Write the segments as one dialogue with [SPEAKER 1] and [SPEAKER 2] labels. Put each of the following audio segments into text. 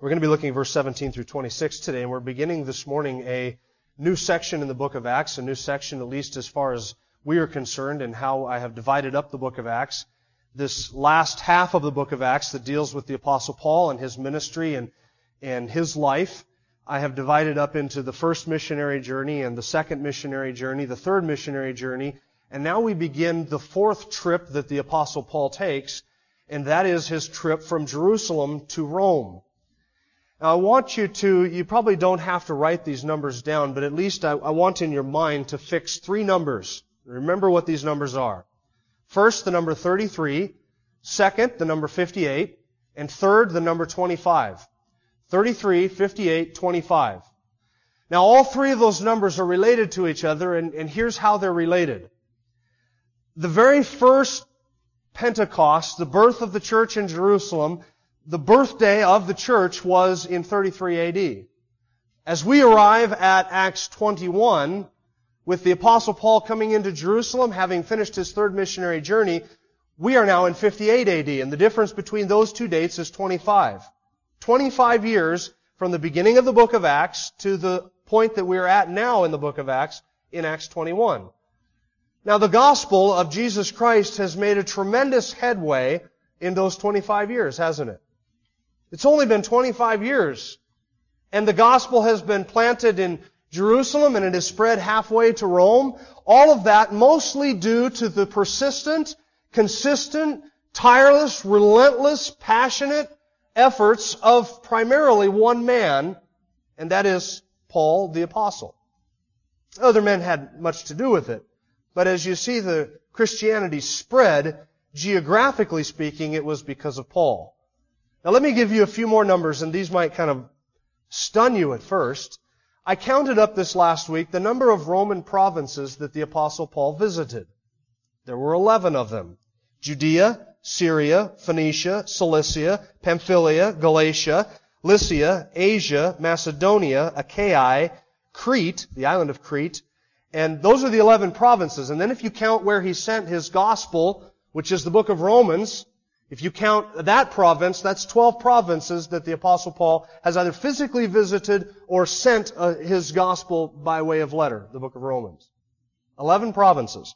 [SPEAKER 1] We're going to be looking at verse 17 through 26 today, and we're beginning this morning a new section in the book of Acts, a new section at least as far as we are concerned and how I have divided up the book of Acts. This last half of the book of Acts that deals with the apostle Paul and his ministry and, and his life, I have divided up into the first missionary journey and the second missionary journey, the third missionary journey, and now we begin the fourth trip that the apostle Paul takes, and that is his trip from Jerusalem to Rome. Now, I want you to, you probably don't have to write these numbers down, but at least I, I want in your mind to fix three numbers. Remember what these numbers are. First, the number 33. Second, the number 58. And third, the number 25. 33, 58, 25. Now, all three of those numbers are related to each other, and, and here's how they're related. The very first Pentecost, the birth of the church in Jerusalem, the birthday of the church was in 33 AD. As we arrive at Acts 21, with the apostle Paul coming into Jerusalem, having finished his third missionary journey, we are now in 58 AD, and the difference between those two dates is 25. 25 years from the beginning of the book of Acts to the point that we are at now in the book of Acts, in Acts 21. Now, the gospel of Jesus Christ has made a tremendous headway in those 25 years, hasn't it? It's only been 25 years, and the gospel has been planted in Jerusalem and it has spread halfway to Rome. All of that mostly due to the persistent, consistent, tireless, relentless, passionate efforts of primarily one man, and that is Paul the Apostle. Other men had much to do with it. But as you see the Christianity spread, geographically speaking, it was because of Paul. Now let me give you a few more numbers, and these might kind of stun you at first. I counted up this last week the number of Roman provinces that the apostle Paul visited. There were 11 of them. Judea, Syria, Phoenicia, Cilicia, Pamphylia, Galatia, Lycia, Asia, Macedonia, Achaia, Crete, the island of Crete, and those are the 11 provinces. And then if you count where he sent his gospel, which is the book of Romans, if you count that province, that's 12 provinces that the apostle Paul has either physically visited or sent uh, his gospel by way of letter, the book of Romans. 11 provinces.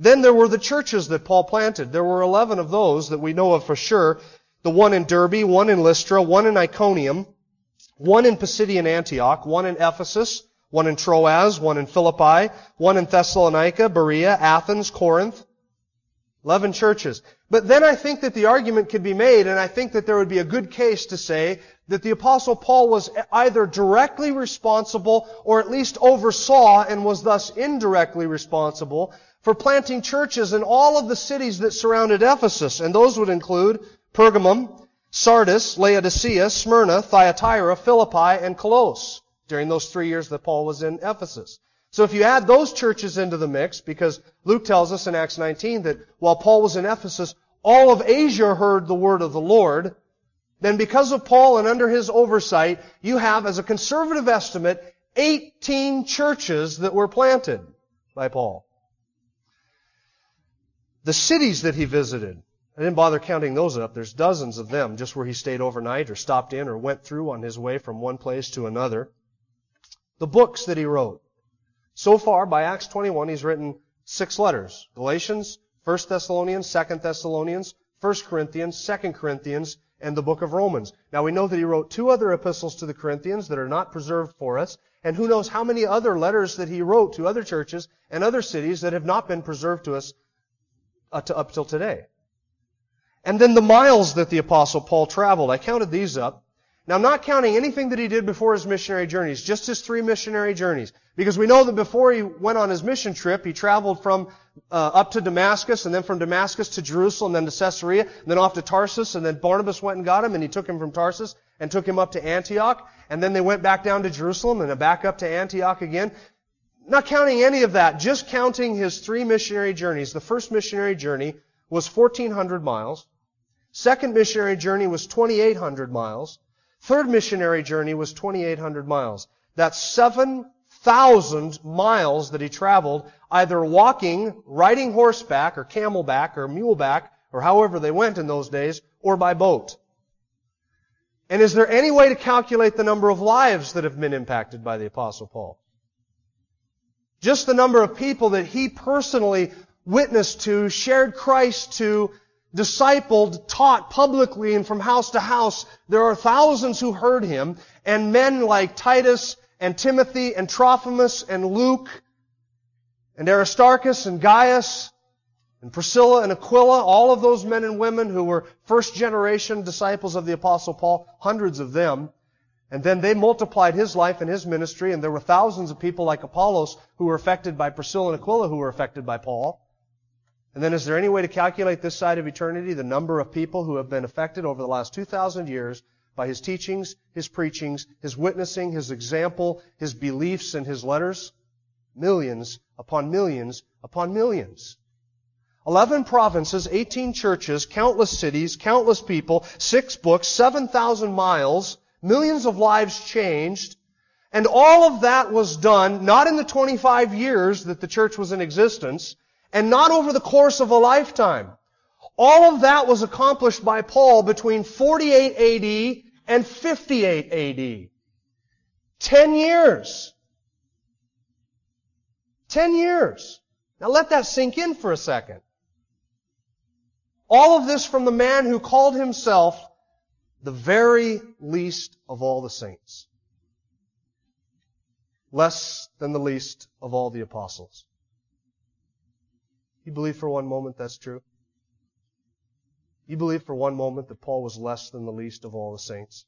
[SPEAKER 1] Then there were the churches that Paul planted. There were 11 of those that we know of for sure. The one in Derbe, one in Lystra, one in Iconium, one in Pisidian Antioch, one in Ephesus, one in Troas, one in Philippi, one in Thessalonica, Berea, Athens, Corinth. Eleven churches. But then I think that the argument could be made, and I think that there would be a good case to say that the apostle Paul was either directly responsible or at least oversaw and was thus indirectly responsible for planting churches in all of the cities that surrounded Ephesus. And those would include Pergamum, Sardis, Laodicea, Smyrna, Thyatira, Philippi, and Colossus during those three years that Paul was in Ephesus. So if you add those churches into the mix, because Luke tells us in Acts 19 that while Paul was in Ephesus, all of Asia heard the word of the Lord, then because of Paul and under his oversight, you have, as a conservative estimate, 18 churches that were planted by Paul. The cities that he visited, I didn't bother counting those up. There's dozens of them just where he stayed overnight or stopped in or went through on his way from one place to another. The books that he wrote. So far, by Acts 21, he's written six letters. Galatians, 1 Thessalonians, 2 Thessalonians, 1 Corinthians, 2 Corinthians, and the book of Romans. Now we know that he wrote two other epistles to the Corinthians that are not preserved for us, and who knows how many other letters that he wrote to other churches and other cities that have not been preserved to us uh, up till today. And then the miles that the apostle Paul traveled. I counted these up. Now, I'm not counting anything that he did before his missionary journeys, just his three missionary journeys. Because we know that before he went on his mission trip, he traveled from uh, up to Damascus, and then from Damascus to Jerusalem, then to Caesarea, and then off to Tarsus, and then Barnabas went and got him, and he took him from Tarsus and took him up to Antioch, and then they went back down to Jerusalem and back up to Antioch again. Not counting any of that, just counting his three missionary journeys. The first missionary journey was 1,400 miles. Second missionary journey was 2,800 miles. Third missionary journey was 2,800 miles. That's 7,000 miles that he traveled, either walking, riding horseback, or camelback, or muleback, or however they went in those days, or by boat. And is there any way to calculate the number of lives that have been impacted by the Apostle Paul? Just the number of people that he personally witnessed to, shared Christ to, discipled, taught publicly and from house to house. There are thousands who heard him, and men like Titus and Timothy and Trophimus and Luke and Aristarchus and Gaius and Priscilla and Aquila, all of those men and women who were first generation disciples of the Apostle Paul, hundreds of them. And then they multiplied his life and his ministry, and there were thousands of people like Apollos who were affected by Priscilla and Aquila who were affected by Paul. And then is there any way to calculate this side of eternity, the number of people who have been affected over the last 2,000 years by his teachings, his preachings, his witnessing, his example, his beliefs, and his letters? Millions upon millions upon millions. 11 provinces, 18 churches, countless cities, countless people, six books, 7,000 miles, millions of lives changed, and all of that was done not in the 25 years that the church was in existence, and not over the course of a lifetime. All of that was accomplished by Paul between 48 AD and 58 AD. Ten years. Ten years. Now let that sink in for a second. All of this from the man who called himself the very least of all the saints. Less than the least of all the apostles. You believe for one moment that's true? You believe for one moment that Paul was less than the least of all the saints?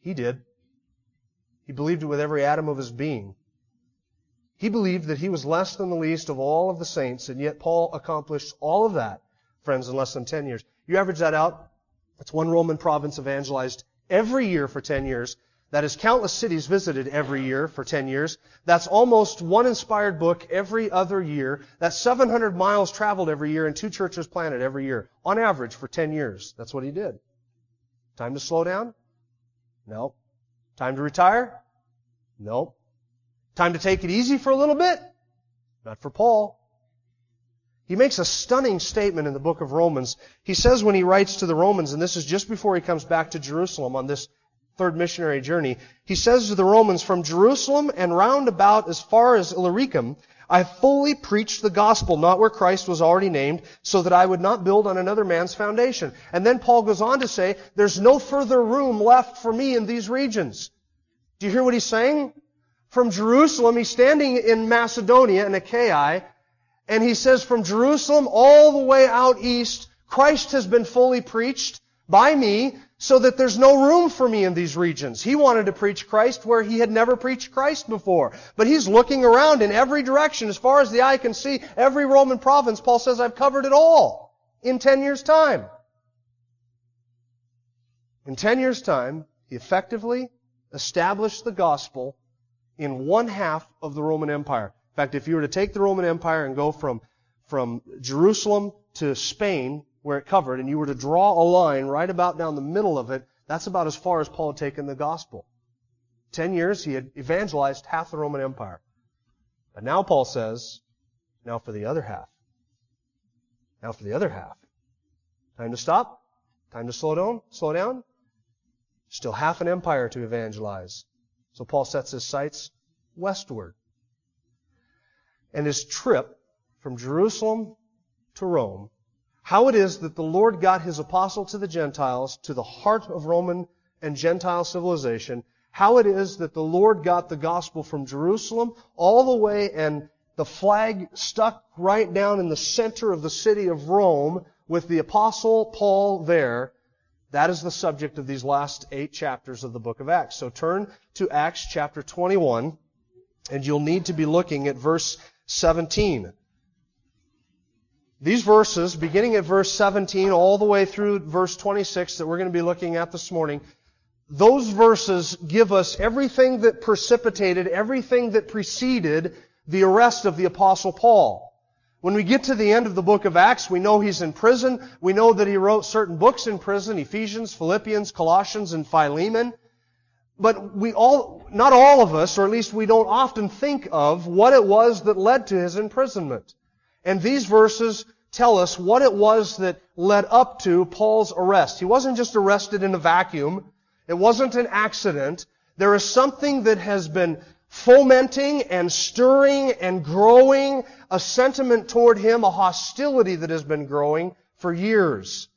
[SPEAKER 1] He did. He believed it with every atom of his being. He believed that he was less than the least of all of the saints, and yet Paul accomplished all of that friends, in less than 10 years. You average that out, that's one Roman province evangelized every year for 10 years. That is countless cities visited every year for 10 years. That's almost one inspired book every other year. That's 700 miles traveled every year and two churches planted every year. On average for 10 years. That's what he did. Time to slow down? No. Time to retire? No. Time to take it easy for a little bit? Not for Paul. He makes a stunning statement in the book of Romans. He says when he writes to the Romans, and this is just before he comes back to Jerusalem on this third missionary journey, he says to the Romans, From Jerusalem and round about as far as Illyricum, I fully preached the gospel, not where Christ was already named, so that I would not build on another man's foundation. And then Paul goes on to say, There's no further room left for me in these regions. Do you hear what he's saying? From Jerusalem, he's standing in Macedonia and Achaia, and he says from Jerusalem all the way out east, Christ has been fully preached by me so that there's no room for me in these regions. He wanted to preach Christ where he had never preached Christ before. But he's looking around in every direction as far as the eye can see. Every Roman province, Paul says, I've covered it all in 10 years time. In 10 years time, he effectively established the gospel in one half of the Roman Empire. In fact, if you were to take the Roman Empire and go from, from Jerusalem to Spain, where it covered, and you were to draw a line right about down the middle of it, that's about as far as Paul had taken the gospel. Ten years, he had evangelized half the Roman Empire. But now Paul says, now for the other half. Now for the other half. Time to stop? Time to slow down? Slow down? Still half an empire to evangelize. So Paul sets his sights westward and his trip from Jerusalem to Rome, how it is that the Lord got his apostle to the Gentiles, to the heart of Roman and Gentile civilization, how it is that the Lord got the gospel from Jerusalem all the way and the flag stuck right down in the center of the city of Rome with the apostle Paul there. That is the subject of these last eight chapters of the book of Acts. So turn to Acts chapter 21, and you'll need to be looking at verse 17. These verses, beginning at verse 17 all the way through verse 26 that we're going to be looking at this morning, those verses give us everything that precipitated, everything that preceded the arrest of the apostle Paul. When we get to the end of the book of Acts, we know he's in prison. We know that he wrote certain books in prison, Ephesians, Philippians, Colossians, and Philemon. But we all, not all of us, or at least we don't often think of what it was that led to his imprisonment. And these verses tell us what it was that led up to Paul's arrest. He wasn't just arrested in a vacuum. It wasn't an accident. There is something that has been fomenting and stirring and growing a sentiment toward him, a hostility that has been growing for years.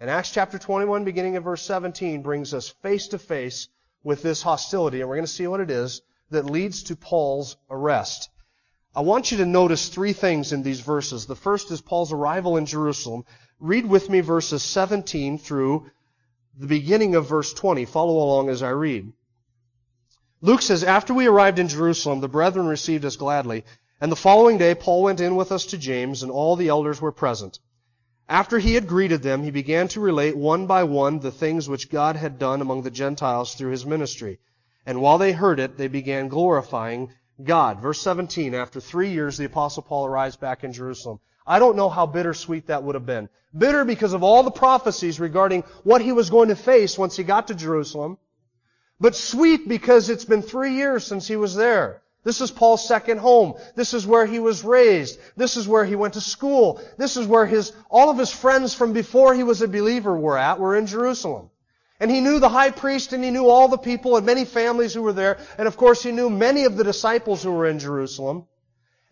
[SPEAKER 1] And Acts chapter 21, beginning at verse 17, brings us face to face with this hostility, and we're going to see what it is that leads to Paul's arrest. I want you to notice three things in these verses. The first is Paul's arrival in Jerusalem. Read with me verses 17 through the beginning of verse 20. Follow along as I read. Luke says, After we arrived in Jerusalem, the brethren received us gladly. And the following day, Paul went in with us to James, and all the elders were present. After he had greeted them, he began to relate one by one the things which God had done among the Gentiles through his ministry. And while they heard it, they began glorifying God. Verse 17, after three years, the apostle Paul arrives back in Jerusalem. I don't know how bittersweet that would have been. Bitter because of all the prophecies regarding what he was going to face once he got to Jerusalem. But sweet because it's been three years since he was there. This is Paul's second home. This is where he was raised. This is where he went to school. This is where his, all of his friends from before he was a believer were at, were in Jerusalem. And he knew the high priest and he knew all the people and many families who were there. And of course he knew many of the disciples who were in Jerusalem.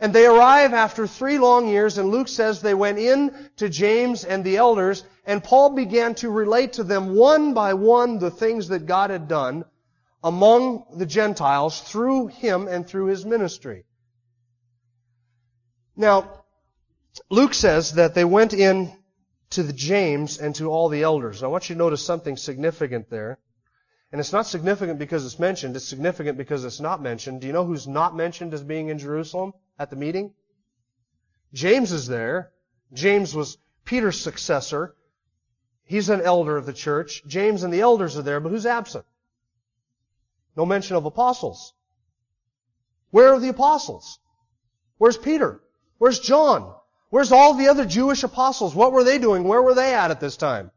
[SPEAKER 1] And they arrive after three long years, and Luke says they went in to James and the elders, and Paul began to relate to them one by one the things that God had done among the Gentiles through him and through his ministry. Now, Luke says that they went in to the James and to all the elders. I want you to notice something significant there. And it's not significant because it's mentioned, it's significant because it's not mentioned. Do you know who's not mentioned as being in Jerusalem at the meeting? James is there. James was Peter's successor. He's an elder of the church. James and the elders are there, but who's absent? No mention of apostles. Where are the apostles? Where's Peter? Where's John? Where's all the other Jewish apostles? What were they doing? Where were they at at this time?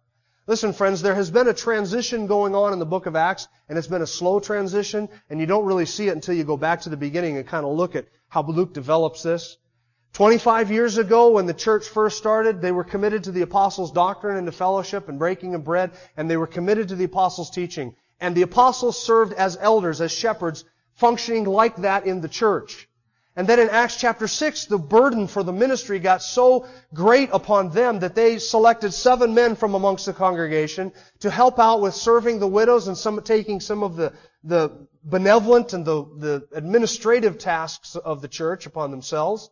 [SPEAKER 1] Listen, friends, there has been a transition going on in the book of Acts, and it's been a slow transition, and you don't really see it until you go back to the beginning and kind of look at how Luke develops this. 25 years ago, when the church first started, they were committed to the apostles' doctrine and to fellowship and breaking of bread, and they were committed to the apostles' teaching. And the apostles served as elders, as shepherds, functioning like that in the church. And then in Acts chapter 6, the burden for the ministry got so great upon them that they selected seven men from amongst the congregation to help out with serving the widows and some, taking some of the, the benevolent and the, the administrative tasks of the church upon themselves.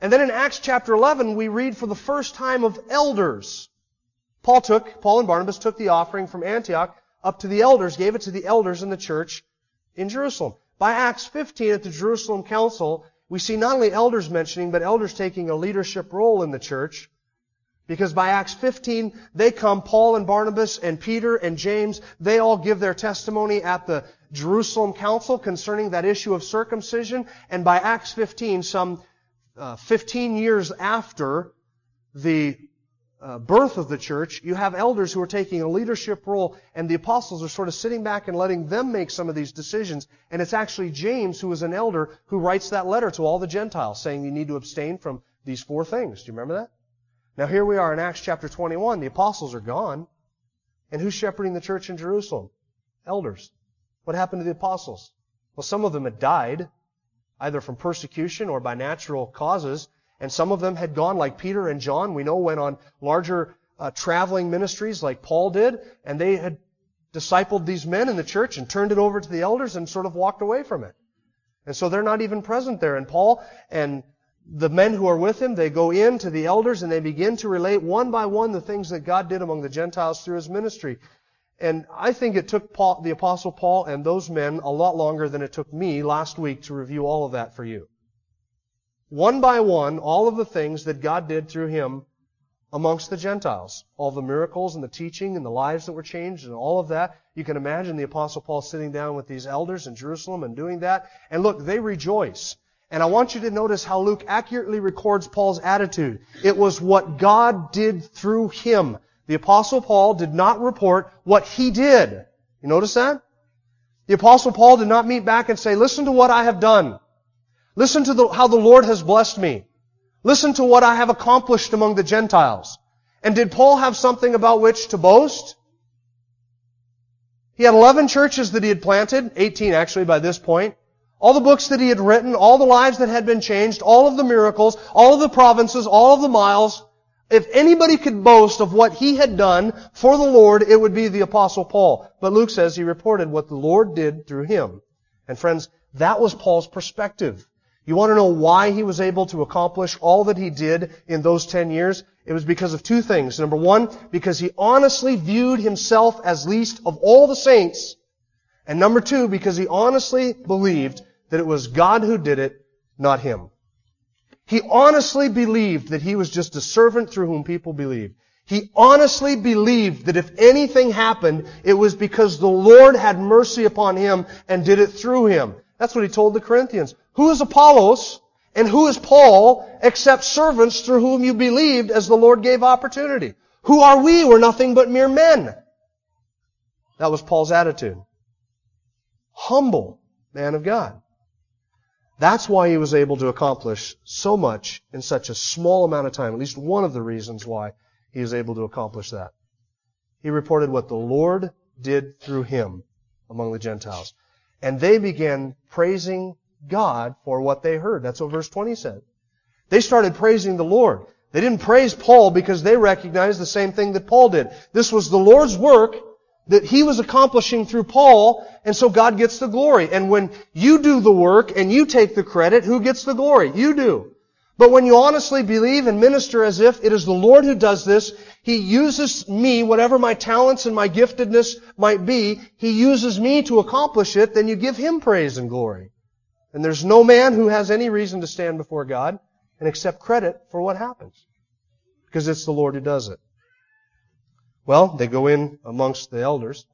[SPEAKER 1] And then in Acts chapter 11, we read for the first time of elders. Paul took, Paul and Barnabas took the offering from Antioch up to the elders, gave it to the elders in the church in Jerusalem. By Acts 15 at the Jerusalem Council, we see not only elders mentioning, but elders taking a leadership role in the church. Because by Acts 15, they come, Paul and Barnabas and Peter and James, they all give their testimony at the Jerusalem Council concerning that issue of circumcision. And by Acts 15, some uh, 15 years after the uh, birth of the church, you have elders who are taking a leadership role, and the apostles are sort of sitting back and letting them make some of these decisions. And it's actually James, who is an elder, who writes that letter to all the Gentiles, saying you need to abstain from these four things. Do you remember that? Now here we are in Acts chapter 21. The apostles are gone. And who's shepherding the church in Jerusalem? Elders. What happened to the apostles? Well, some of them had died, either from persecution or by natural causes. And some of them had gone, like Peter and John, we know went on larger uh, traveling ministries like Paul did, and they had discipled these men in the church and turned it over to the elders and sort of walked away from it. And so they're not even present there. And Paul and the men who are with him, they go in to the elders and they begin to relate one by one the things that God did among the Gentiles through his ministry. And I think it took Paul, the apostle Paul and those men a lot longer than it took me last week to review all of that for you. One by one, all of the things that God did through him amongst the Gentiles. All the miracles and the teaching and the lives that were changed and all of that. You can imagine the apostle Paul sitting down with these elders in Jerusalem and doing that. And look, they rejoice. And I want you to notice how Luke accurately records Paul's attitude. It was what God did through him. The apostle Paul did not report what he did. You notice that? The apostle Paul did not meet back and say, listen to what I have done. Listen to the, how the Lord has blessed me. Listen to what I have accomplished among the Gentiles. And did Paul have something about which to boast? He had 11 churches that he had planted, 18 actually by this point. All the books that he had written, all the lives that had been changed, all of the miracles, all of the provinces, all of the miles. If anybody could boast of what he had done for the Lord, it would be the apostle Paul. But Luke says he reported what the Lord did through him. And friends, that was Paul's perspective. You want to know why he was able to accomplish all that he did in those 10 years? It was because of two things. Number one, because he honestly viewed himself as least of all the saints. And number two, because he honestly believed that it was God who did it, not him. He honestly believed that he was just a servant through whom people believed. He honestly believed that if anything happened, it was because the Lord had mercy upon him and did it through him. That's what he told the Corinthians. Who is Apollos and who is Paul except servants through whom you believed as the Lord gave opportunity? Who are we? We're nothing but mere men. That was Paul's attitude. Humble man of God. That's why he was able to accomplish so much in such a small amount of time. At least one of the reasons why he was able to accomplish that. He reported what the Lord did through him among the Gentiles. And they began praising God for what they heard. That's what verse 20 said. They started praising the Lord. They didn't praise Paul because they recognized the same thing that Paul did. This was the Lord's work that he was accomplishing through Paul, and so God gets the glory. And when you do the work and you take the credit, who gets the glory? You do. But when you honestly believe and minister as if it is the Lord who does this, He uses me, whatever my talents and my giftedness might be, He uses me to accomplish it, then you give Him praise and glory. And there's no man who has any reason to stand before God and accept credit for what happens. Because it's the Lord who does it. Well, they go in amongst the elders.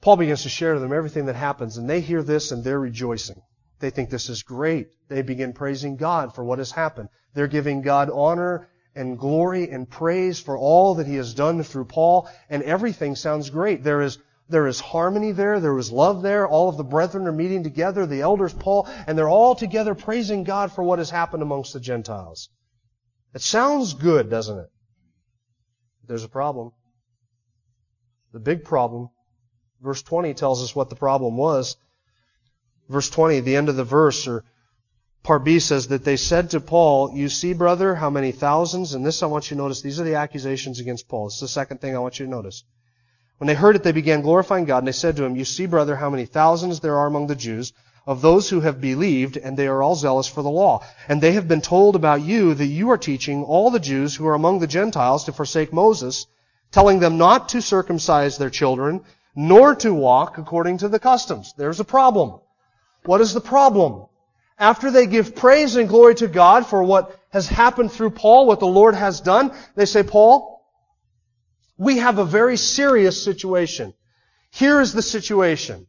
[SPEAKER 1] Paul begins to share to them everything that happens, and they hear this and they're rejoicing. They think this is great. They begin praising God for what has happened. They're giving God honor and glory and praise for all that he has done through Paul, and everything sounds great. There is there is harmony there. There is love there. All of the brethren are meeting together, the elders, Paul, and they're all together praising God for what has happened amongst the Gentiles. It sounds good, doesn't it? There's a problem. The big problem. Verse 20 tells us what the problem was. Verse 20, the end of the verse, or part B says that they said to Paul, You see, brother, how many thousands, and this I want you to notice, these are the accusations against Paul. Is the second thing I want you to notice. When they heard it, they began glorifying God, and they said to him, You see, brother, how many thousands there are among the Jews of those who have believed, and they are all zealous for the law. And they have been told about you that you are teaching all the Jews who are among the Gentiles to forsake Moses, telling them not to circumcise their children, nor to walk according to the customs. There's a problem. What is the problem? After they give praise and glory to God for what has happened through Paul, what the Lord has done, they say, Paul, we have a very serious situation. Here is the situation.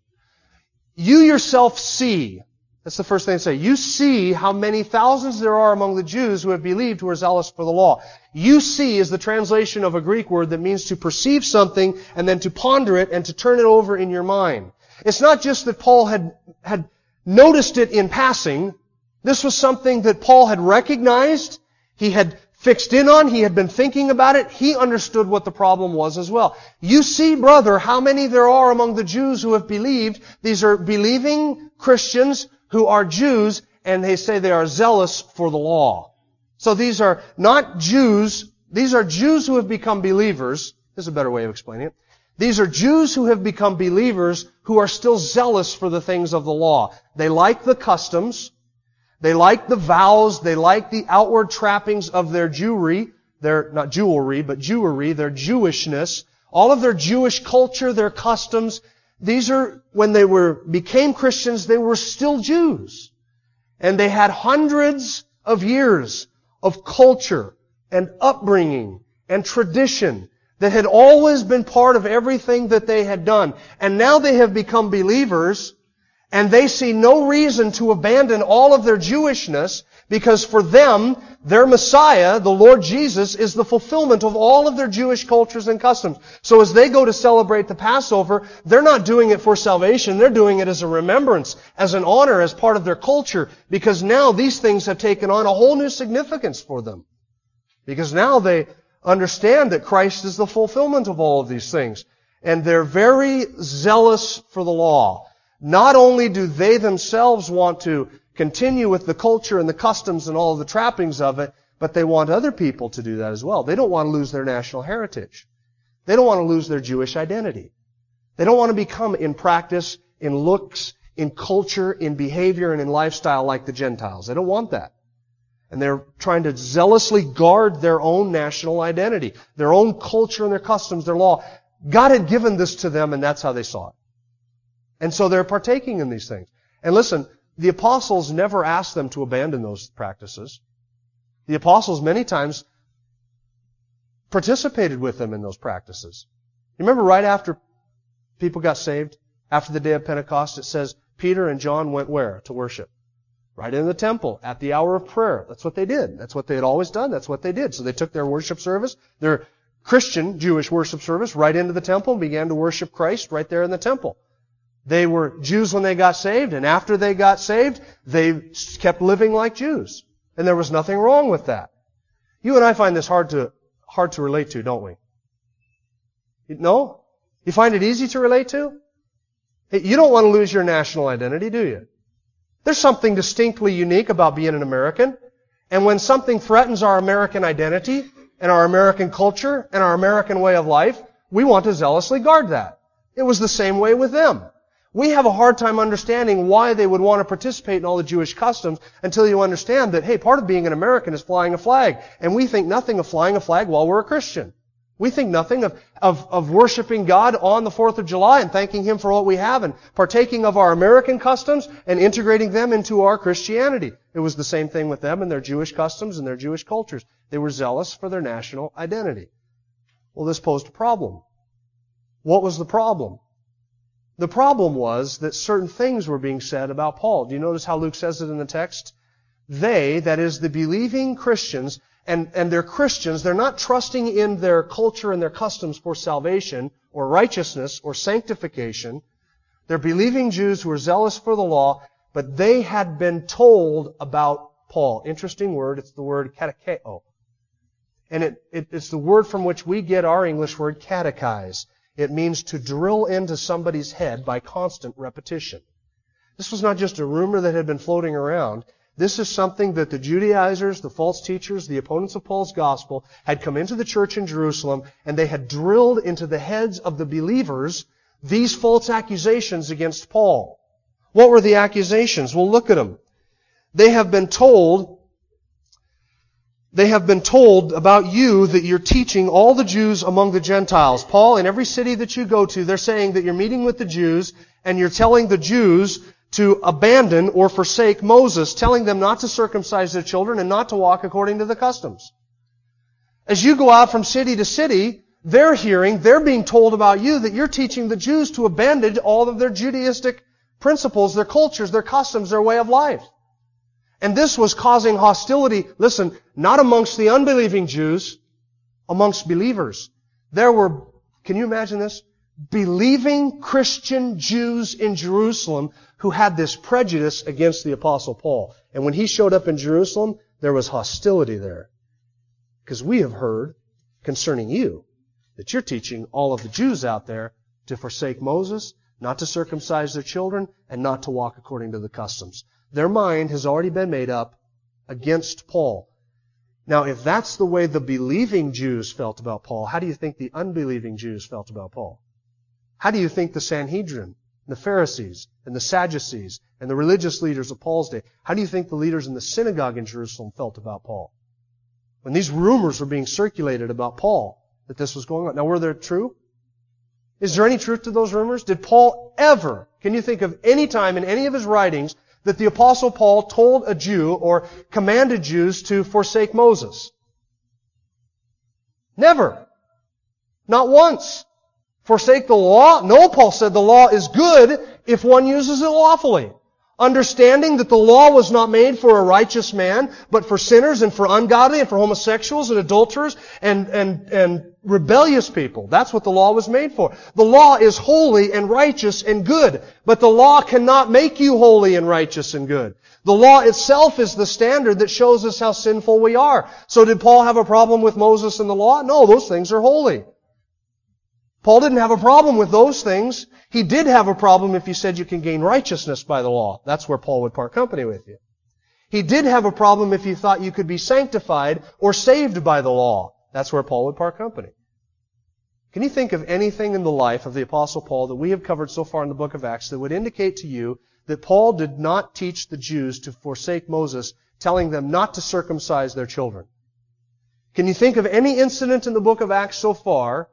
[SPEAKER 1] You yourself see, that's the first thing they say, you see how many thousands there are among the Jews who have believed who are zealous for the law. You see is the translation of a Greek word that means to perceive something and then to ponder it and to turn it over in your mind. It's not just that Paul had, had noticed it in passing. This was something that Paul had recognized. He had fixed in on. He had been thinking about it. He understood what the problem was as well. You see, brother, how many there are among the Jews who have believed. These are believing Christians who are Jews, and they say they are zealous for the law. So these are not Jews. These are Jews who have become believers. This is a better way of explaining it. These are Jews who have become believers who are still zealous for the things of the law. They like the customs. They like the vows, they like the outward trappings of their Jewry, their, not jewelry, but Jewry, their Jewishness, all of their Jewish culture, their customs. These are, when they were, became Christians, they were still Jews. And they had hundreds of years of culture and upbringing and tradition that had always been part of everything that they had done. And now they have become believers and they see no reason to abandon all of their Jewishness because for them, their Messiah, the Lord Jesus, is the fulfillment of all of their Jewish cultures and customs. So as they go to celebrate the Passover, they're not doing it for salvation, they're doing it as a remembrance, as an honor, as part of their culture, because now these things have taken on a whole new significance for them. Because now they understand that Christ is the fulfillment of all of these things. And they're very zealous for the law. Not only do they themselves want to continue with the culture and the customs and all of the trappings of it, but they want other people to do that as well. They don't want to lose their national heritage. They don't want to lose their Jewish identity. They don't want to become in practice, in looks, in culture, in behavior, and in lifestyle like the Gentiles. They don't want that. And they're trying to zealously guard their own national identity, their own culture and their customs, their law. God had given this to them and that's how they saw it. And so they're partaking in these things. And listen, the apostles never asked them to abandon those practices. The apostles many times participated with them in those practices. You remember right after people got saved, after the day of Pentecost, it says Peter and John went where to worship? Right in the temple at the hour of prayer. That's what they did. That's what they had always done. That's what they did. So they took their worship service, their Christian Jewish worship service, right into the temple and began to worship Christ right there in the temple. They were Jews when they got saved, and after they got saved, they kept living like Jews. And there was nothing wrong with that. You and I find this hard to, hard to relate to, don't we? No? You find it easy to relate to? You don't want to lose your national identity, do you? There's something distinctly unique about being an American. And when something threatens our American identity and our American culture and our American way of life, we want to zealously guard that. It was the same way with them. We have a hard time understanding why they would want to participate in all the Jewish customs until you understand that, hey, part of being an American is flying a flag. And we think nothing of flying a flag while we're a Christian. We think nothing of, of, of worshiping God on the 4th of July and thanking Him for what we have and partaking of our American customs and integrating them into our Christianity. It was the same thing with them and their Jewish customs and their Jewish cultures. They were zealous for their national identity. Well, this posed a problem. What was the problem? The problem was that certain things were being said about Paul. Do you notice how Luke says it in the text? They, that is the believing Christians, and, and they're Christians, they're not trusting in their culture and their customs for salvation or righteousness or sanctification. They're believing Jews who are zealous for the law, but they had been told about Paul. Interesting word. It's the word katakeo. And it, it, it's the word from which we get our English word catechize. It means to drill into somebody's head by constant repetition. This was not just a rumor that had been floating around. This is something that the Judaizers, the false teachers, the opponents of Paul's gospel had come into the church in Jerusalem and they had drilled into the heads of the believers these false accusations against Paul. What were the accusations? Well, look at them. They have been told they have been told about you that you're teaching all the Jews among the Gentiles. Paul, in every city that you go to, they're saying that you're meeting with the Jews and you're telling the Jews to abandon or forsake Moses, telling them not to circumcise their children and not to walk according to the customs. As you go out from city to city, they're hearing, they're being told about you that you're teaching the Jews to abandon all of their Judaistic principles, their cultures, their customs, their way of life. And this was causing hostility, listen, not amongst the unbelieving Jews, amongst believers. There were, can you imagine this? Believing Christian Jews in Jerusalem who had this prejudice against the apostle Paul. And when he showed up in Jerusalem, there was hostility there. Because we have heard concerning you that you're teaching all of the Jews out there to forsake Moses, not to circumcise their children, and not to walk according to the customs. Their mind has already been made up against Paul. Now, if that's the way the believing Jews felt about Paul, how do you think the unbelieving Jews felt about Paul? How do you think the Sanhedrin, the Pharisees, and the Sadducees, and the religious leaders of Paul's day, how do you think the leaders in the synagogue in Jerusalem felt about Paul? When these rumors were being circulated about Paul, that this was going on. Now, were they true? Is there any truth to those rumors? Did Paul ever, can you think of any time in any of his writings that the apostle Paul told a Jew or commanded Jews to forsake Moses? Never. Not once. Forsake the law? No, Paul said the law is good if one uses it lawfully. Understanding that the law was not made for a righteous man, but for sinners and for ungodly and for homosexuals and adulterers and, and, and rebellious people. That's what the law was made for. The law is holy and righteous and good, but the law cannot make you holy and righteous and good. The law itself is the standard that shows us how sinful we are. So did Paul have a problem with Moses and the law? No, those things are holy. Paul didn't have a problem with those things. He did have a problem if you said you can gain righteousness by the law. That's where Paul would part company with you. He did have a problem if you thought you could be sanctified or saved by the law. That's where Paul would part company. Can you think of anything in the life of the Apostle Paul that we have covered so far in the book of Acts that would indicate to you that Paul did not teach the Jews to forsake Moses, telling them not to circumcise their children? Can you think of any incident in the book of Acts so far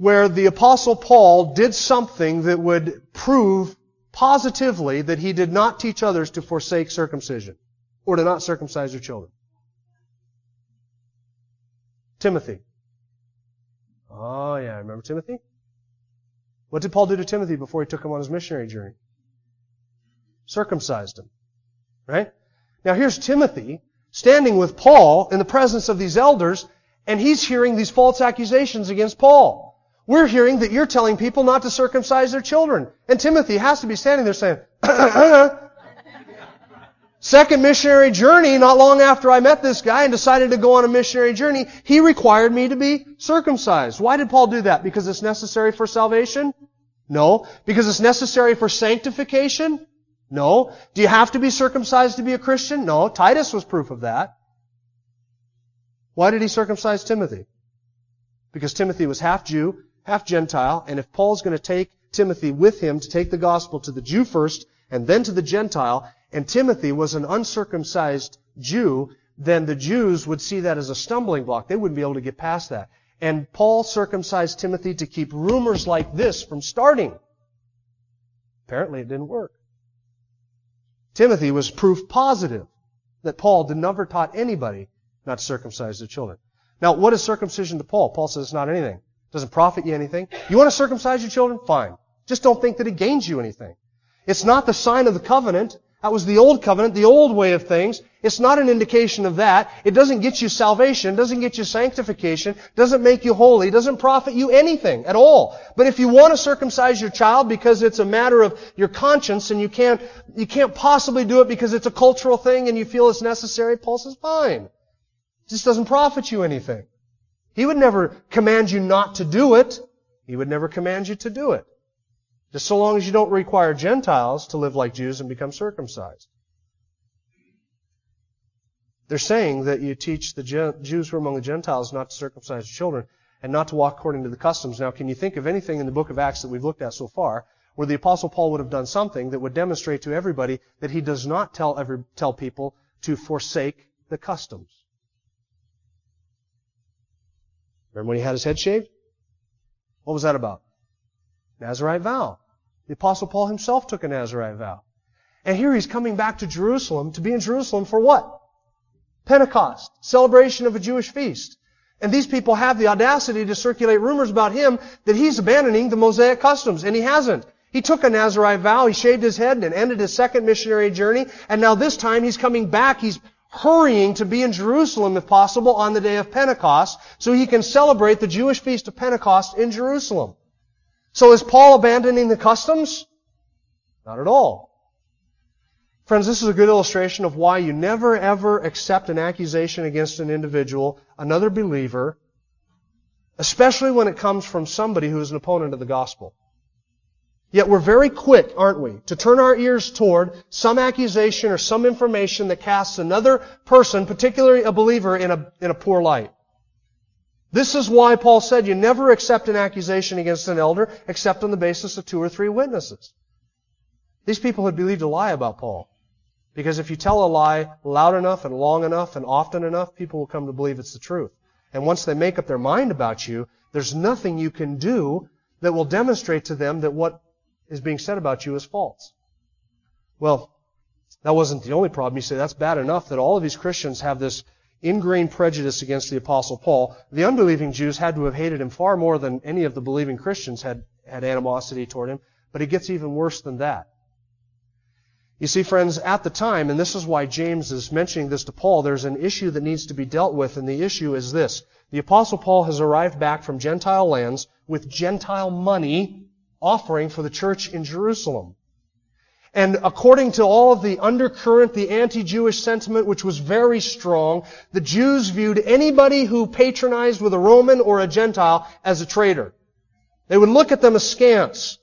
[SPEAKER 1] where the apostle Paul did something that would prove positively that he did not teach others to forsake circumcision or to not circumcise their children. Timothy. Oh yeah, remember Timothy? What did Paul do to Timothy before he took him on his missionary journey? Circumcised him. Right? Now here's Timothy standing with Paul in the presence of these elders and he's hearing these false accusations against Paul. We're hearing that you're telling people not to circumcise their children. And Timothy has to be standing there saying, Second missionary journey, not long after I met this guy and decided to go on a missionary journey, he required me to be circumcised. Why did Paul do that? Because it's necessary for salvation? No. Because it's necessary for sanctification? No. Do you have to be circumcised to be a Christian? No. Titus was proof of that. Why did he circumcise Timothy? Because Timothy was half Jew, half Gentile, and if Paul's going to take Timothy with him to take the gospel to the Jew first and then to the Gentile, and Timothy was an uncircumcised Jew, then the Jews would see that as a stumbling block. They wouldn't be able to get past that. And Paul circumcised Timothy to keep rumors like this from starting. Apparently it didn't work. Timothy was proof positive that Paul did never taught anybody not to circumcise their children. Now, what is circumcision to Paul? Paul says it's not anything. Doesn't profit you anything. You want to circumcise your children? Fine. Just don't think that it gains you anything. It's not the sign of the covenant. That was the old covenant, the old way of things. It's not an indication of that. It doesn't get you salvation, doesn't get you sanctification, doesn't make you holy, doesn't profit you anything at all. But if you want to circumcise your child because it's a matter of your conscience and you can't, you can't possibly do it because it's a cultural thing and you feel it's necessary, Paul says, fine. It just doesn't profit you anything. He would never command you not to do it. He would never command you to do it. Just so long as you don't require Gentiles to live like Jews and become circumcised. They're saying that you teach the Jews who are among the Gentiles not to circumcise children and not to walk according to the customs. Now, can you think of anything in the book of Acts that we've looked at so far where the apostle Paul would have done something that would demonstrate to everybody that he does not tell every, tell people to forsake the customs? Remember when he had his head shaved? What was that about? Nazarite vow. The apostle Paul himself took a Nazarite vow. And here he's coming back to Jerusalem to be in Jerusalem for what? Pentecost. Celebration of a Jewish feast. And these people have the audacity to circulate rumors about him that he's abandoning the Mosaic customs, and he hasn't. He took a Nazarite vow, he shaved his head and ended his second missionary journey, and now this time he's coming back, he's hurrying to be in Jerusalem if possible on the day of Pentecost so he can celebrate the Jewish feast of Pentecost in Jerusalem. So is Paul abandoning the customs? Not at all. Friends, this is a good illustration of why you never ever accept an accusation against an individual, another believer, especially when it comes from somebody who is an opponent of the gospel. Yet we're very quick, aren't we, to turn our ears toward some accusation or some information that casts another person, particularly a believer, in a, in a poor light. This is why Paul said you never accept an accusation against an elder except on the basis of two or three witnesses. These people had believed a lie about Paul. Because if you tell a lie loud enough and long enough and often enough, people will come to believe it's the truth. And once they make up their mind about you, there's nothing you can do that will demonstrate to them that what is being said about you is false. Well, that wasn't the only problem. You say that's bad enough that all of these Christians have this ingrained prejudice against the Apostle Paul. The unbelieving Jews had to have hated him far more than any of the believing Christians had, had animosity toward him. But it gets even worse than that. You see, friends, at the time, and this is why James is mentioning this to Paul, there's an issue that needs to be dealt with, and the issue is this. The Apostle Paul has arrived back from Gentile lands with Gentile money offering for the church in Jerusalem. And according to all of the undercurrent, the anti-Jewish sentiment, which was very strong, the Jews viewed anybody who patronized with a Roman or a Gentile as a traitor. They would look at them askance.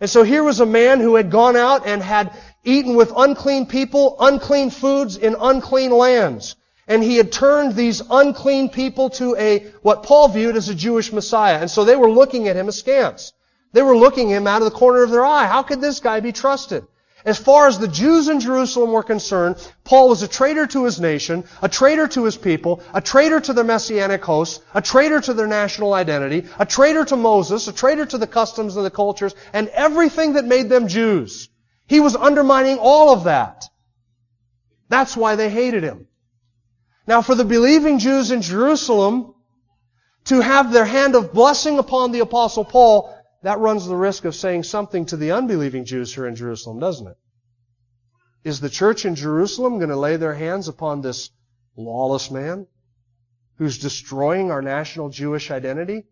[SPEAKER 1] And so here was a man who had gone out and had eaten with unclean people, unclean foods in unclean lands. And he had turned these unclean people to a, what Paul viewed as a Jewish Messiah. And so they were looking at him askance. They were looking him out of the corner of their eye. How could this guy be trusted? As far as the Jews in Jerusalem were concerned, Paul was a traitor to his nation, a traitor to his people, a traitor to their messianic hosts, a traitor to their national identity, a traitor to Moses, a traitor to the customs and the cultures, and everything that made them Jews. He was undermining all of that. That's why they hated him. Now for the believing Jews in Jerusalem to have their hand of blessing upon the apostle Paul that runs the risk of saying something to the unbelieving Jews here in Jerusalem, doesn't it? Is the church in Jerusalem going to lay their hands upon this lawless man who's destroying our national Jewish identity?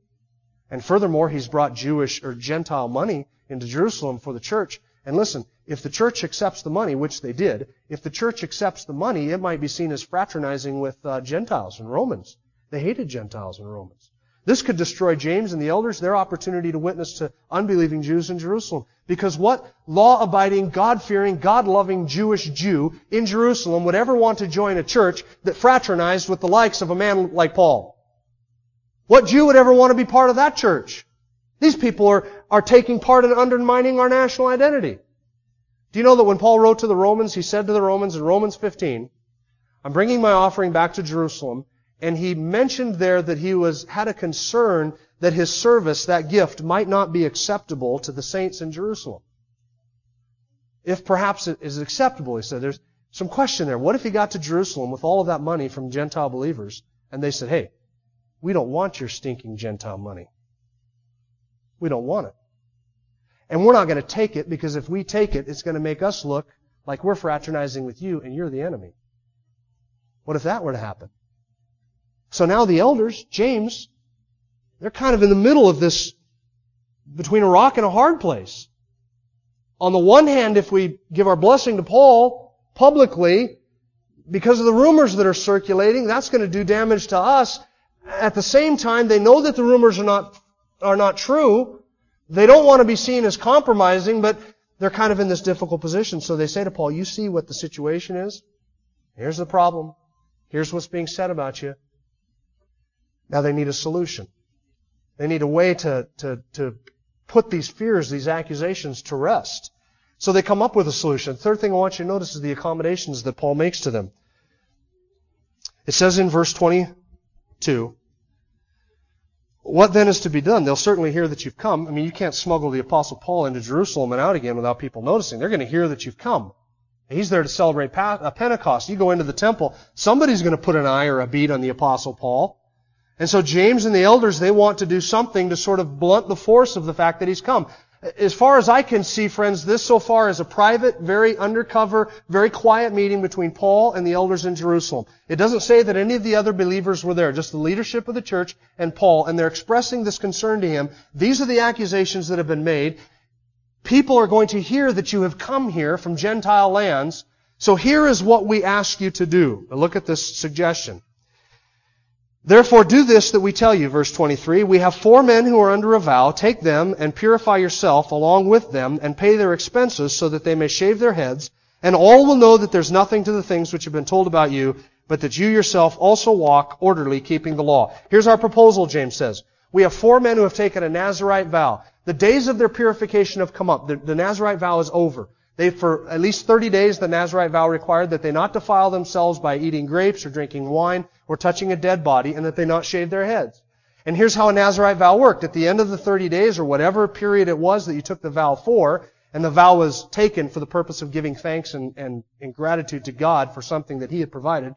[SPEAKER 1] And furthermore, he's brought Jewish or Gentile money into Jerusalem for the church. And listen, if the church accepts the money, which they did, if the church accepts the money, it might be seen as fraternizing with uh, Gentiles and Romans. They hated Gentiles and Romans. This could destroy James and the elders, their opportunity to witness to unbelieving Jews in Jerusalem. Because what law-abiding, God-fearing, God-loving Jewish Jew in Jerusalem would ever want to join a church that fraternized with the likes of a man like Paul? What Jew would ever want to be part of that church? These people are, are taking part in undermining our national identity. Do you know that when Paul wrote to the Romans, he said to the Romans in Romans 15, I'm bringing my offering back to Jerusalem, and he mentioned there that he was, had a concern that his service, that gift, might not be acceptable to the saints in Jerusalem. If perhaps it is acceptable, he said, there's some question there. What if he got to Jerusalem with all of that money from Gentile believers, and they said, hey, we don't want your stinking Gentile money. We don't want it. And we're not going to take it because if we take it, it's going to make us look like we're fraternizing with you and you're the enemy. What if that were to happen? So now the elders, James, they're kind of in the middle of this, between a rock and a hard place. On the one hand, if we give our blessing to Paul publicly, because of the rumors that are circulating, that's going to do damage to us. At the same time, they know that the rumors are not, are not true. They don't want to be seen as compromising, but they're kind of in this difficult position. So they say to Paul, you see what the situation is? Here's the problem. Here's what's being said about you. Now they need a solution. They need a way to, to, to put these fears, these accusations to rest. So they come up with a solution. Third thing I want you to notice is the accommodations that Paul makes to them. It says in verse 22, what then is to be done? They'll certainly hear that you've come. I mean, you can't smuggle the apostle Paul into Jerusalem and out again without people noticing. They're going to hear that you've come. He's there to celebrate uh, Pentecost. You go into the temple, somebody's going to put an eye or a bead on the apostle Paul. And so James and the elders, they want to do something to sort of blunt the force of the fact that he's come. As far as I can see, friends, this so far is a private, very undercover, very quiet meeting between Paul and the elders in Jerusalem. It doesn't say that any of the other believers were there, just the leadership of the church and Paul, and they're expressing this concern to him. These are the accusations that have been made. People are going to hear that you have come here from Gentile lands, so here is what we ask you to do. look at this suggestion. Therefore do this that we tell you, verse 23. We have four men who are under a vow. Take them and purify yourself along with them and pay their expenses so that they may shave their heads. And all will know that there's nothing to the things which have been told about you, but that you yourself also walk orderly, keeping the law. Here's our proposal, James says. We have four men who have taken a Nazarite vow. The days of their purification have come up. The, the Nazarite vow is over. They, for at least 30 days, the Nazarite vow required that they not defile themselves by eating grapes or drinking wine or touching a dead body and that they not shave their heads. And here's how a Nazarite vow worked. At the end of the 30 days or whatever period it was that you took the vow for, and the vow was taken for the purpose of giving thanks and, and, and gratitude to God for something that He had provided.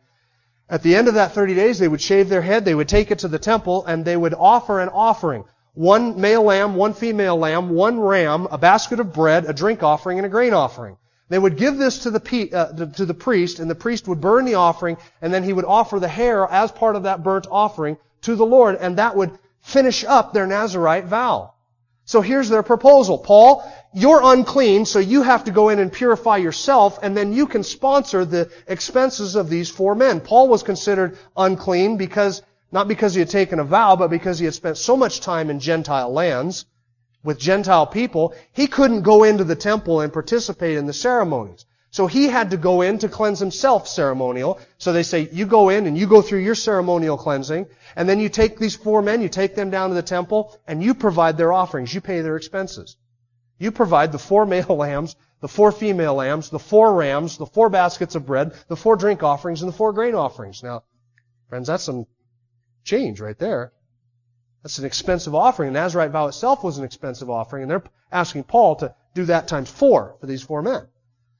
[SPEAKER 1] At the end of that 30 days, they would shave their head, they would take it to the temple, and they would offer an offering. One male lamb, one female lamb, one ram, a basket of bread, a drink offering, and a grain offering. They would give this to the, uh, to the priest, and the priest would burn the offering, and then he would offer the hair as part of that burnt offering to the Lord, and that would finish up their Nazarite vow. So here's their proposal. Paul, you're unclean, so you have to go in and purify yourself, and then you can sponsor the expenses of these four men. Paul was considered unclean because, not because he had taken a vow, but because he had spent so much time in Gentile lands with Gentile people, he couldn't go into the temple and participate in the ceremonies. So he had to go in to cleanse himself ceremonial. So they say, you go in and you go through your ceremonial cleansing, and then you take these four men, you take them down to the temple, and you provide their offerings. You pay their expenses. You provide the four male lambs, the four female lambs, the four rams, the four baskets of bread, the four drink offerings, and the four grain offerings. Now, friends, that's some change right there. That's an expensive offering. The Nazarite vow itself was an expensive offering, and they're asking Paul to do that times four for these four men.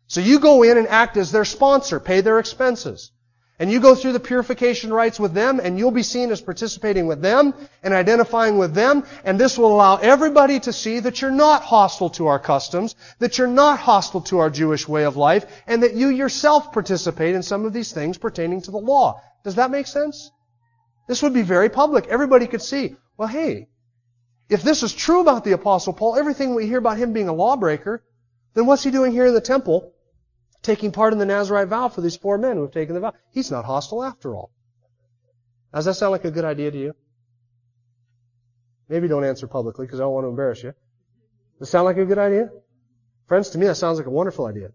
[SPEAKER 1] So you go in and act as their sponsor, pay their expenses. And you go through the purification rites with them, and you'll be seen as participating with them and identifying with them, and this will allow everybody to see that you're not hostile to our customs, that you're not hostile to our Jewish way of life, and that you yourself participate in some of these things pertaining to the law. Does that make sense? This would be very public. Everybody could see, well, hey, if this is true about the Apostle Paul, everything we hear about him being a lawbreaker, then what's he doing here in the temple? taking part in the Nazarite vow for these four men who have taken the vow. He's not hostile after all. Does that sound like a good idea to you? Maybe don't answer publicly because I don't want to embarrass you. Does it sound like a good idea? Friends, to me that sounds like a wonderful idea.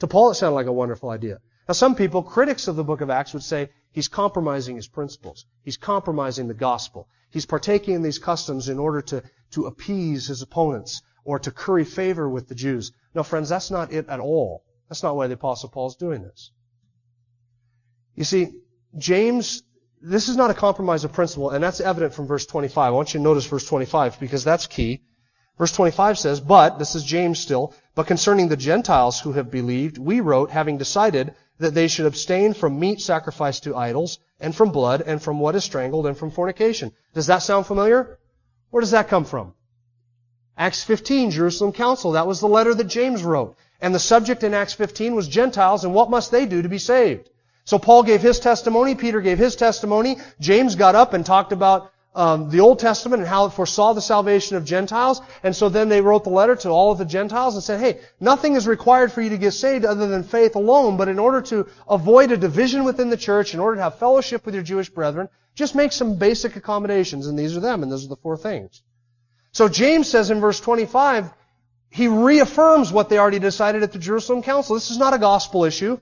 [SPEAKER 1] To Paul it sounded like a wonderful idea. Now some people, critics of the book of Acts, would say he's compromising his principles. He's compromising the gospel. He's partaking in these customs in order to, to appease his opponents or to curry favor with the Jews. No, friends, that's not it at all. That's not why the Apostle Paul is doing this. You see, James, this is not a compromise of principle, and that's evident from verse 25. I want you to notice verse 25 because that's key. Verse 25 says, But, this is James still, but concerning the Gentiles who have believed, we wrote, having decided that they should abstain from meat sacrificed to idols, and from blood, and from what is strangled, and from fornication. Does that sound familiar? Where does that come from? Acts 15, Jerusalem Council. That was the letter that James wrote. And the subject in Acts 15 was Gentiles and what must they do to be saved? So Paul gave his testimony, Peter gave his testimony, James got up and talked about um, the Old Testament and how it foresaw the salvation of Gentiles. And so then they wrote the letter to all of the Gentiles and said, hey, nothing is required for you to get saved other than faith alone, but in order to avoid a division within the church, in order to have fellowship with your Jewish brethren, just make some basic accommodations, and these are them, and those are the four things. So James says in verse 25, he reaffirms what they already decided at the Jerusalem Council. This is not a gospel issue.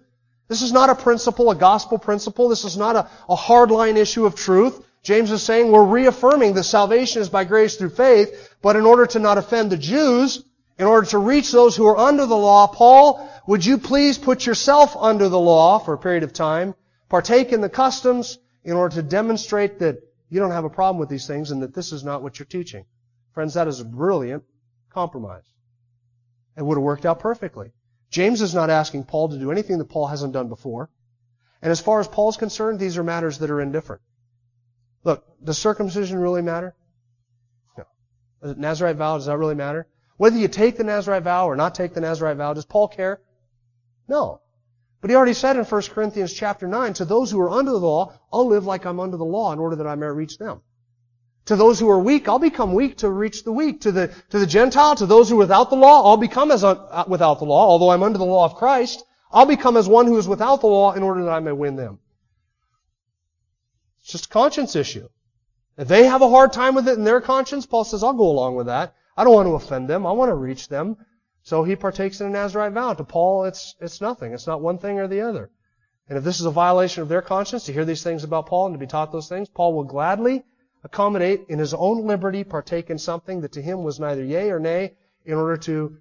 [SPEAKER 1] This is not a principle, a gospel principle. This is not a, a hardline issue of truth. James is saying we're reaffirming that salvation is by grace through faith, but in order to not offend the Jews, in order to reach those who are under the law, Paul, would you please put yourself under the law for a period of time, partake in the customs, in order to demonstrate that you don't have a problem with these things and that this is not what you're teaching. Friends, that is a brilliant compromise. It would have worked out perfectly. James is not asking Paul to do anything that Paul hasn't done before. And as far as Paul's concerned, these are matters that are indifferent. Look, does circumcision really matter? No. The Nazarite vow, does that really matter? Whether you take the Nazarite vow or not take the Nazarite vow, does Paul care? No. But he already said in 1 Corinthians chapter 9, to those who are under the law, I'll live like I'm under the law in order that I may reach them. To those who are weak, I'll become weak to reach the weak. To the, to the Gentile, to those who are without the law, I'll become as un, uh, without the law, although I'm under the law of Christ. I'll become as one who is without the law in order that I may win them. It's just a conscience issue. If they have a hard time with it in their conscience, Paul says, I'll go along with that. I don't want to offend them. I want to reach them. So he partakes in a Nazarite vow. To Paul, it's, it's nothing. It's not one thing or the other. And if this is a violation of their conscience to hear these things about Paul and to be taught those things, Paul will gladly accommodate in his own liberty, partake in something that to him was neither yea or nay, in order to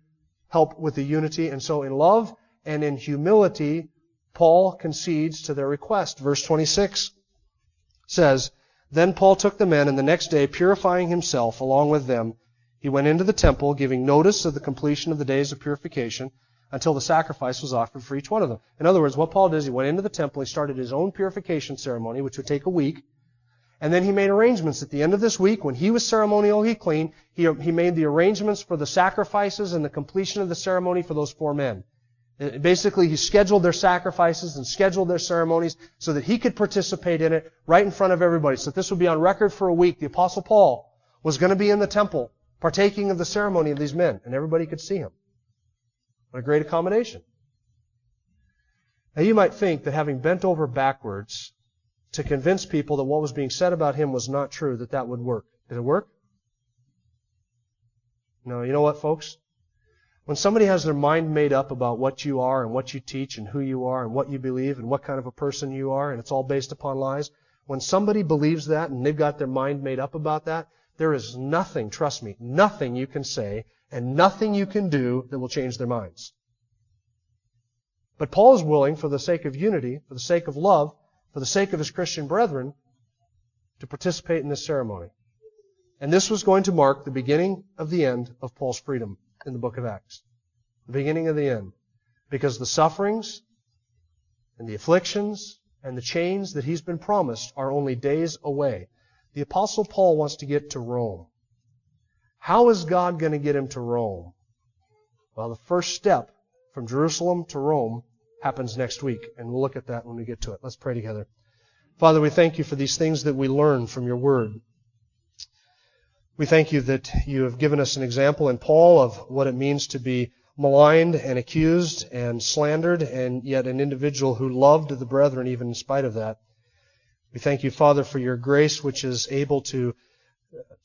[SPEAKER 1] help with the unity. And so in love and in humility, Paul concedes to their request. Verse 26 says, Then Paul took the men, and the next day, purifying himself along with them, He went into the temple, giving notice of the completion of the days of purification until the sacrifice was offered for each one of them. In other words, what Paul did is he went into the temple, he started his own purification ceremony, which would take a week, and then he made arrangements at the end of this week, when he was ceremonially clean, he, he made the arrangements for the sacrifices and the completion of the ceremony for those four men. Uh, basically, he scheduled their sacrifices and scheduled their ceremonies so that he could participate in it right in front of everybody. So this would be on record for a week. The apostle Paul was going to be in the temple partaking of the ceremony of these men, and everybody could see him. What a great accommodation. Now you might think that having bent over backwards to convince people that what was being said about him was not true, that that would work. Did it work? No, you know what, folks? When somebody has their mind made up about what you are and what you teach and who you are and what you believe and what kind of a person you are, and it's all based upon lies, when somebody believes that and they've got their mind made up about that, there is nothing, trust me, nothing you can say and nothing you can do that will change their minds. But Paul is willing, for the sake of unity, for the sake of love, for the sake of his Christian brethren, to participate in this ceremony. And this was going to mark the beginning of the end of Paul's freedom in the book of Acts. The beginning of the end. Because the sufferings and the afflictions and the chains that he's been promised are only days away. The apostle Paul wants to get to Rome. How is God going to get him to Rome? Well, the first step from Jerusalem to Rome happens next week, and we'll look at that when we get to it. Let's pray together. Father, we thank you for these things that we learn from your word. We thank you that you have given us an example in Paul of what it means to be maligned and accused and slandered, and yet an individual who loved the brethren even in spite of that. We thank you, Father, for your grace, which is able to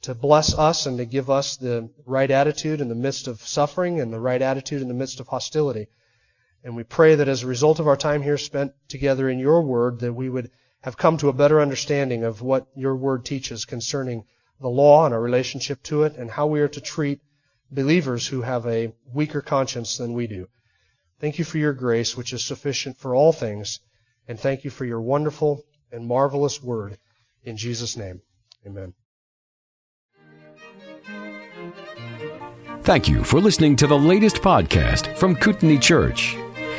[SPEAKER 1] to bless us and to give us the right attitude in the midst of suffering and the right attitude in the midst of hostility. And we pray that as a result of our time here spent together in your word, that we would have come to a better understanding of what your word teaches concerning the law and our relationship to it and how we are to treat believers who have a weaker conscience than we do. Thank you for your grace, which is sufficient for all things. And thank you for your wonderful and marvelous word. In Jesus' name, amen.
[SPEAKER 2] Thank you for listening to the latest podcast from Kootenai Church.